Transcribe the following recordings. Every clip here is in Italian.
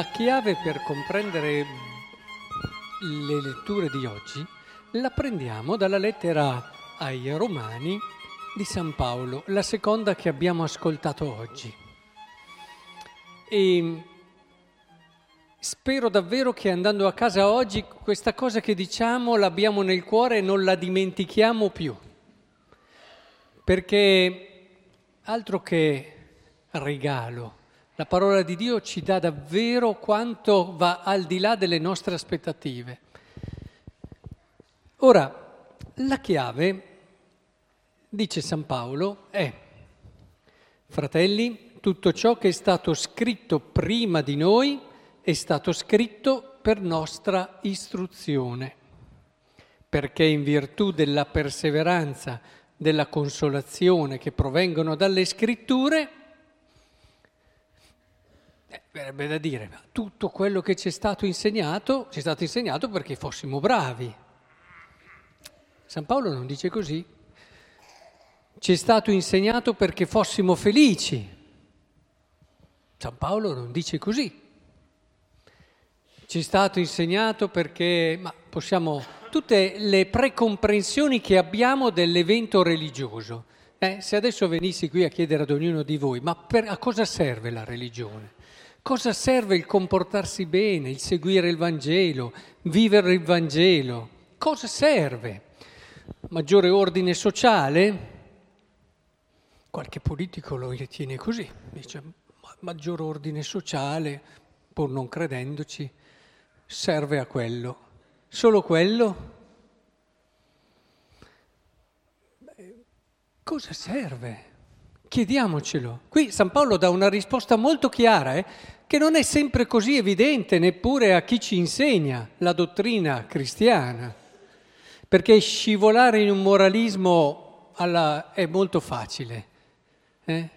La chiave per comprendere le letture di oggi la prendiamo dalla lettera ai Romani di San Paolo, la seconda che abbiamo ascoltato oggi. E spero davvero che andando a casa oggi questa cosa che diciamo l'abbiamo nel cuore e non la dimentichiamo più, perché altro che regalo la parola di Dio ci dà davvero quanto va al di là delle nostre aspettative. Ora, la chiave, dice San Paolo, è, fratelli, tutto ciò che è stato scritto prima di noi è stato scritto per nostra istruzione, perché in virtù della perseveranza, della consolazione che provengono dalle scritture, eh, verrebbe da dire, ma tutto quello che ci è stato insegnato, ci è stato insegnato perché fossimo bravi. San Paolo non dice così. Ci è stato insegnato perché fossimo felici. San Paolo non dice così. Ci è stato insegnato perché, ma possiamo, tutte le precomprensioni che abbiamo dell'evento religioso. Eh, se adesso venissi qui a chiedere ad ognuno di voi, ma per, a cosa serve la religione? Cosa serve il comportarsi bene, il seguire il Vangelo, vivere il Vangelo? Cosa serve? Maggiore ordine sociale? Qualche politico lo ritiene così, dice maggior ordine sociale, pur non credendoci, serve a quello. Solo quello? Cosa serve? Chiediamocelo. Qui San Paolo dà una risposta molto chiara, eh, che non è sempre così evidente neppure a chi ci insegna la dottrina cristiana, perché scivolare in un moralismo alla, è molto facile. Eh?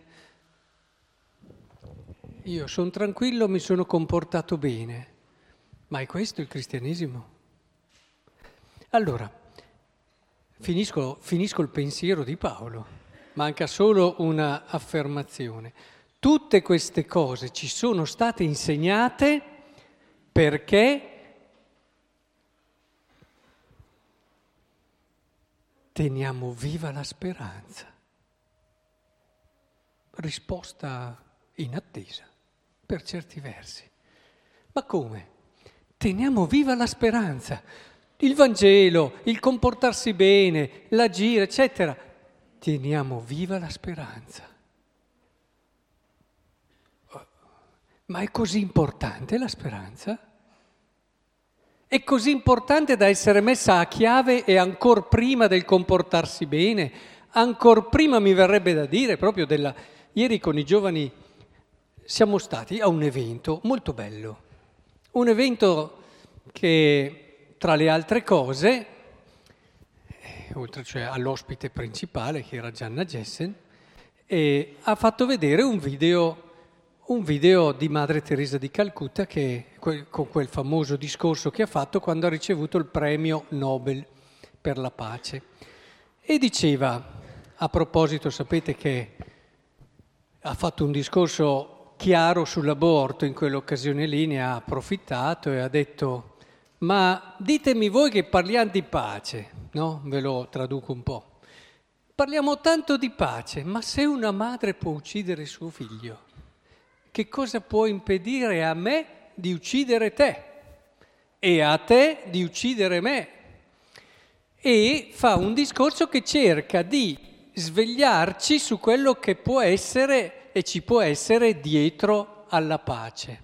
Io sono tranquillo, mi sono comportato bene, ma è questo il cristianesimo? Allora, finisco, finisco il pensiero di Paolo manca solo una affermazione. Tutte queste cose ci sono state insegnate perché teniamo viva la speranza. Risposta inattesa, per certi versi. Ma come? Teniamo viva la speranza. Il Vangelo, il comportarsi bene, l'agire, eccetera, teniamo viva la speranza. Ma è così importante la speranza? È così importante da essere messa a chiave e ancora prima del comportarsi bene, ancora prima mi verrebbe da dire proprio della... Ieri con i giovani siamo stati a un evento molto bello, un evento che tra le altre cose oltre cioè all'ospite principale che era Gianna Jessen, e ha fatto vedere un video, un video di Madre Teresa di Calcutta che, con quel famoso discorso che ha fatto quando ha ricevuto il premio Nobel per la pace. E diceva, a proposito, sapete che ha fatto un discorso chiaro sull'aborto, in quell'occasione lì ne ha approfittato e ha detto ma ditemi voi che parliamo di pace, no? Ve lo traduco un po'. Parliamo tanto di pace, ma se una madre può uccidere suo figlio, che cosa può impedire a me di uccidere te e a te di uccidere me? E fa un discorso che cerca di svegliarci su quello che può essere e ci può essere dietro alla pace.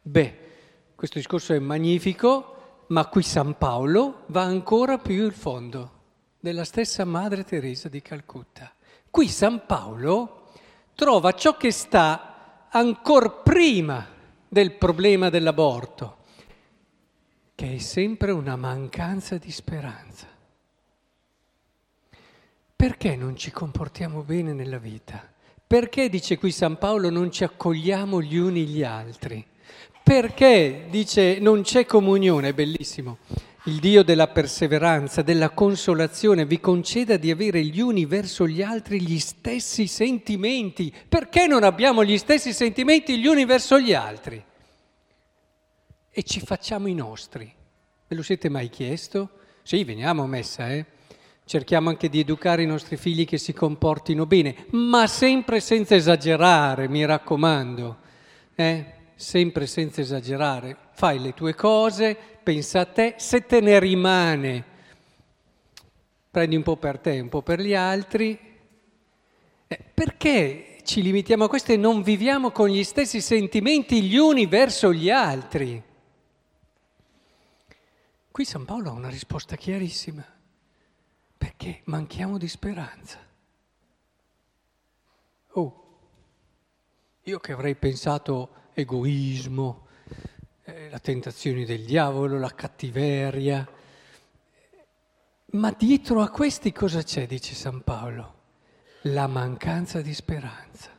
Beh, questo discorso è magnifico ma qui San Paolo va ancora più in fondo, della stessa Madre Teresa di Calcutta. Qui San Paolo trova ciò che sta ancora prima del problema dell'aborto, che è sempre una mancanza di speranza. Perché non ci comportiamo bene nella vita? Perché, dice qui San Paolo, non ci accogliamo gli uni gli altri? Perché, dice, non c'è comunione, è bellissimo. Il Dio della perseveranza, della consolazione vi conceda di avere gli uni verso gli altri gli stessi sentimenti. Perché non abbiamo gli stessi sentimenti gli uni verso gli altri? e ci facciamo i nostri. Ve lo siete mai chiesto? Sì, veniamo a messa, eh? Cerchiamo anche di educare i nostri figli che si comportino bene, ma sempre senza esagerare, mi raccomando. Eh? Sempre senza esagerare. Fai le tue cose, pensa a te, se te ne rimane, prendi un po' per te, un po' per gli altri. Eh, perché ci limitiamo a questo e non viviamo con gli stessi sentimenti gli uni verso gli altri? Qui San Paolo ha una risposta chiarissima perché manchiamo di speranza. Oh, io che avrei pensato egoismo, eh, la tentazione del diavolo, la cattiveria, ma dietro a questi cosa c'è, dice San Paolo? La mancanza di speranza.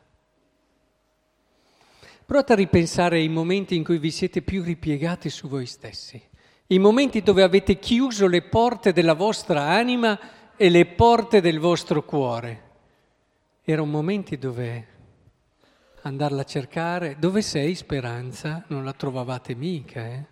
Provate a ripensare ai momenti in cui vi siete più ripiegati su voi stessi i momenti dove avete chiuso le porte della vostra anima e le porte del vostro cuore. Erano momenti dove andarla a cercare, dove sei speranza? Non la trovavate mica, eh?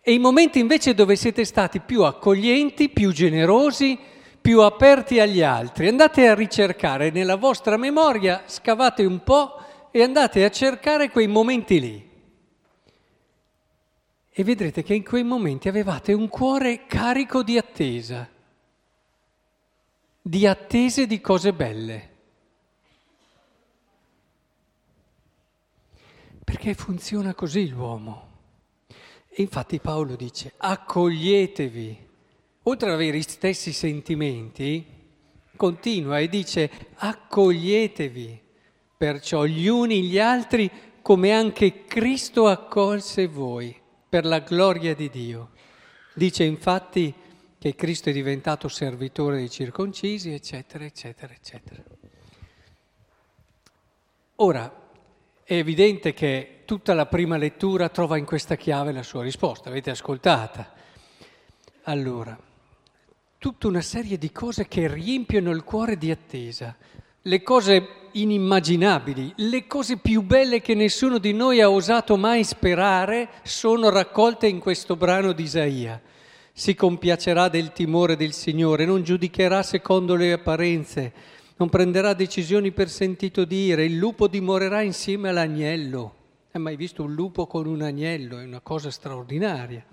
E i momenti invece dove siete stati più accoglienti, più generosi, più aperti agli altri. Andate a ricercare nella vostra memoria, scavate un po' e andate a cercare quei momenti lì e vedrete che in quei momenti avevate un cuore carico di attesa, di attese di cose belle. Perché funziona così l'uomo. E infatti Paolo dice, accoglietevi, oltre ad avere gli stessi sentimenti, continua e dice, accoglietevi perciò gli uni gli altri come anche Cristo accolse voi per la gloria di Dio. Dice infatti che Cristo è diventato servitore dei circoncisi, eccetera, eccetera, eccetera. Ora, è evidente che tutta la prima lettura trova in questa chiave la sua risposta, avete ascoltata. Allora, tutta una serie di cose che riempiono il cuore di attesa, le cose inimmaginabili, le cose più belle che nessuno di noi ha osato mai sperare sono raccolte in questo brano di Isaia. Si compiacerà del timore del Signore, non giudicherà secondo le apparenze, non prenderà decisioni per sentito dire, il lupo dimorerà insieme all'agnello. Hai mai visto un lupo con un agnello? È una cosa straordinaria.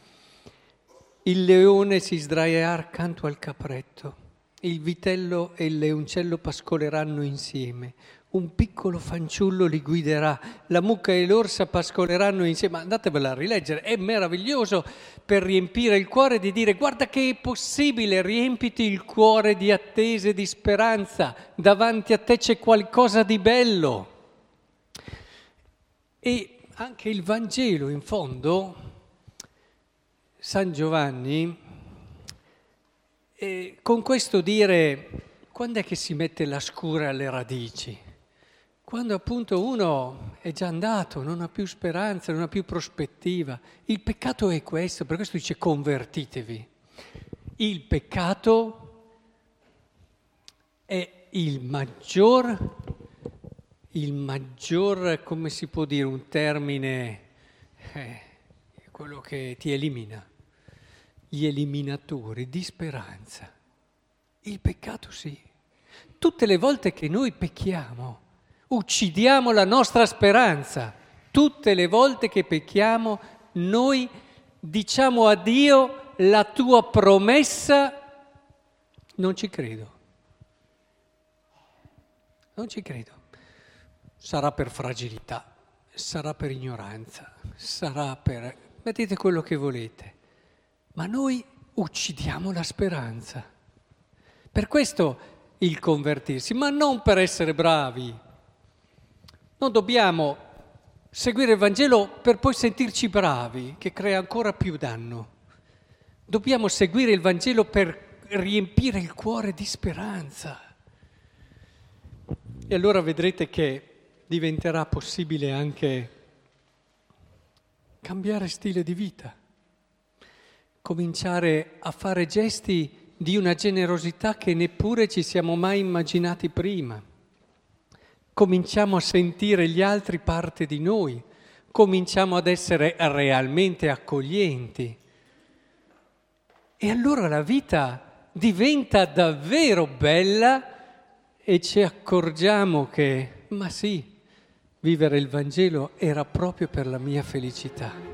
Il leone si sdraierà accanto al capretto il vitello e il leoncello pascoleranno insieme, un piccolo fanciullo li guiderà, la mucca e l'orsa pascoleranno insieme. Andatevela a rileggere, è meraviglioso per riempire il cuore di dire guarda che è possibile, riempiti il cuore di attese, di speranza, davanti a te c'è qualcosa di bello. E anche il Vangelo in fondo, San Giovanni, e con questo dire, quando è che si mette la scura alle radici? Quando appunto uno è già andato, non ha più speranza, non ha più prospettiva. Il peccato è questo, per questo dice convertitevi. Il peccato è il maggior, il maggior, come si può dire, un termine, eh, quello che ti elimina gli eliminatori di speranza. Il peccato sì. Tutte le volte che noi pecchiamo, uccidiamo la nostra speranza. Tutte le volte che pecchiamo, noi diciamo a Dio la tua promessa, non ci credo. Non ci credo. Sarà per fragilità, sarà per ignoranza, sarà per... mettete quello che volete ma noi uccidiamo la speranza. Per questo il convertirsi, ma non per essere bravi. Non dobbiamo seguire il Vangelo per poi sentirci bravi, che crea ancora più danno. Dobbiamo seguire il Vangelo per riempire il cuore di speranza. E allora vedrete che diventerà possibile anche cambiare stile di vita cominciare a fare gesti di una generosità che neppure ci siamo mai immaginati prima. Cominciamo a sentire gli altri parte di noi, cominciamo ad essere realmente accoglienti. E allora la vita diventa davvero bella e ci accorgiamo che, ma sì, vivere il Vangelo era proprio per la mia felicità.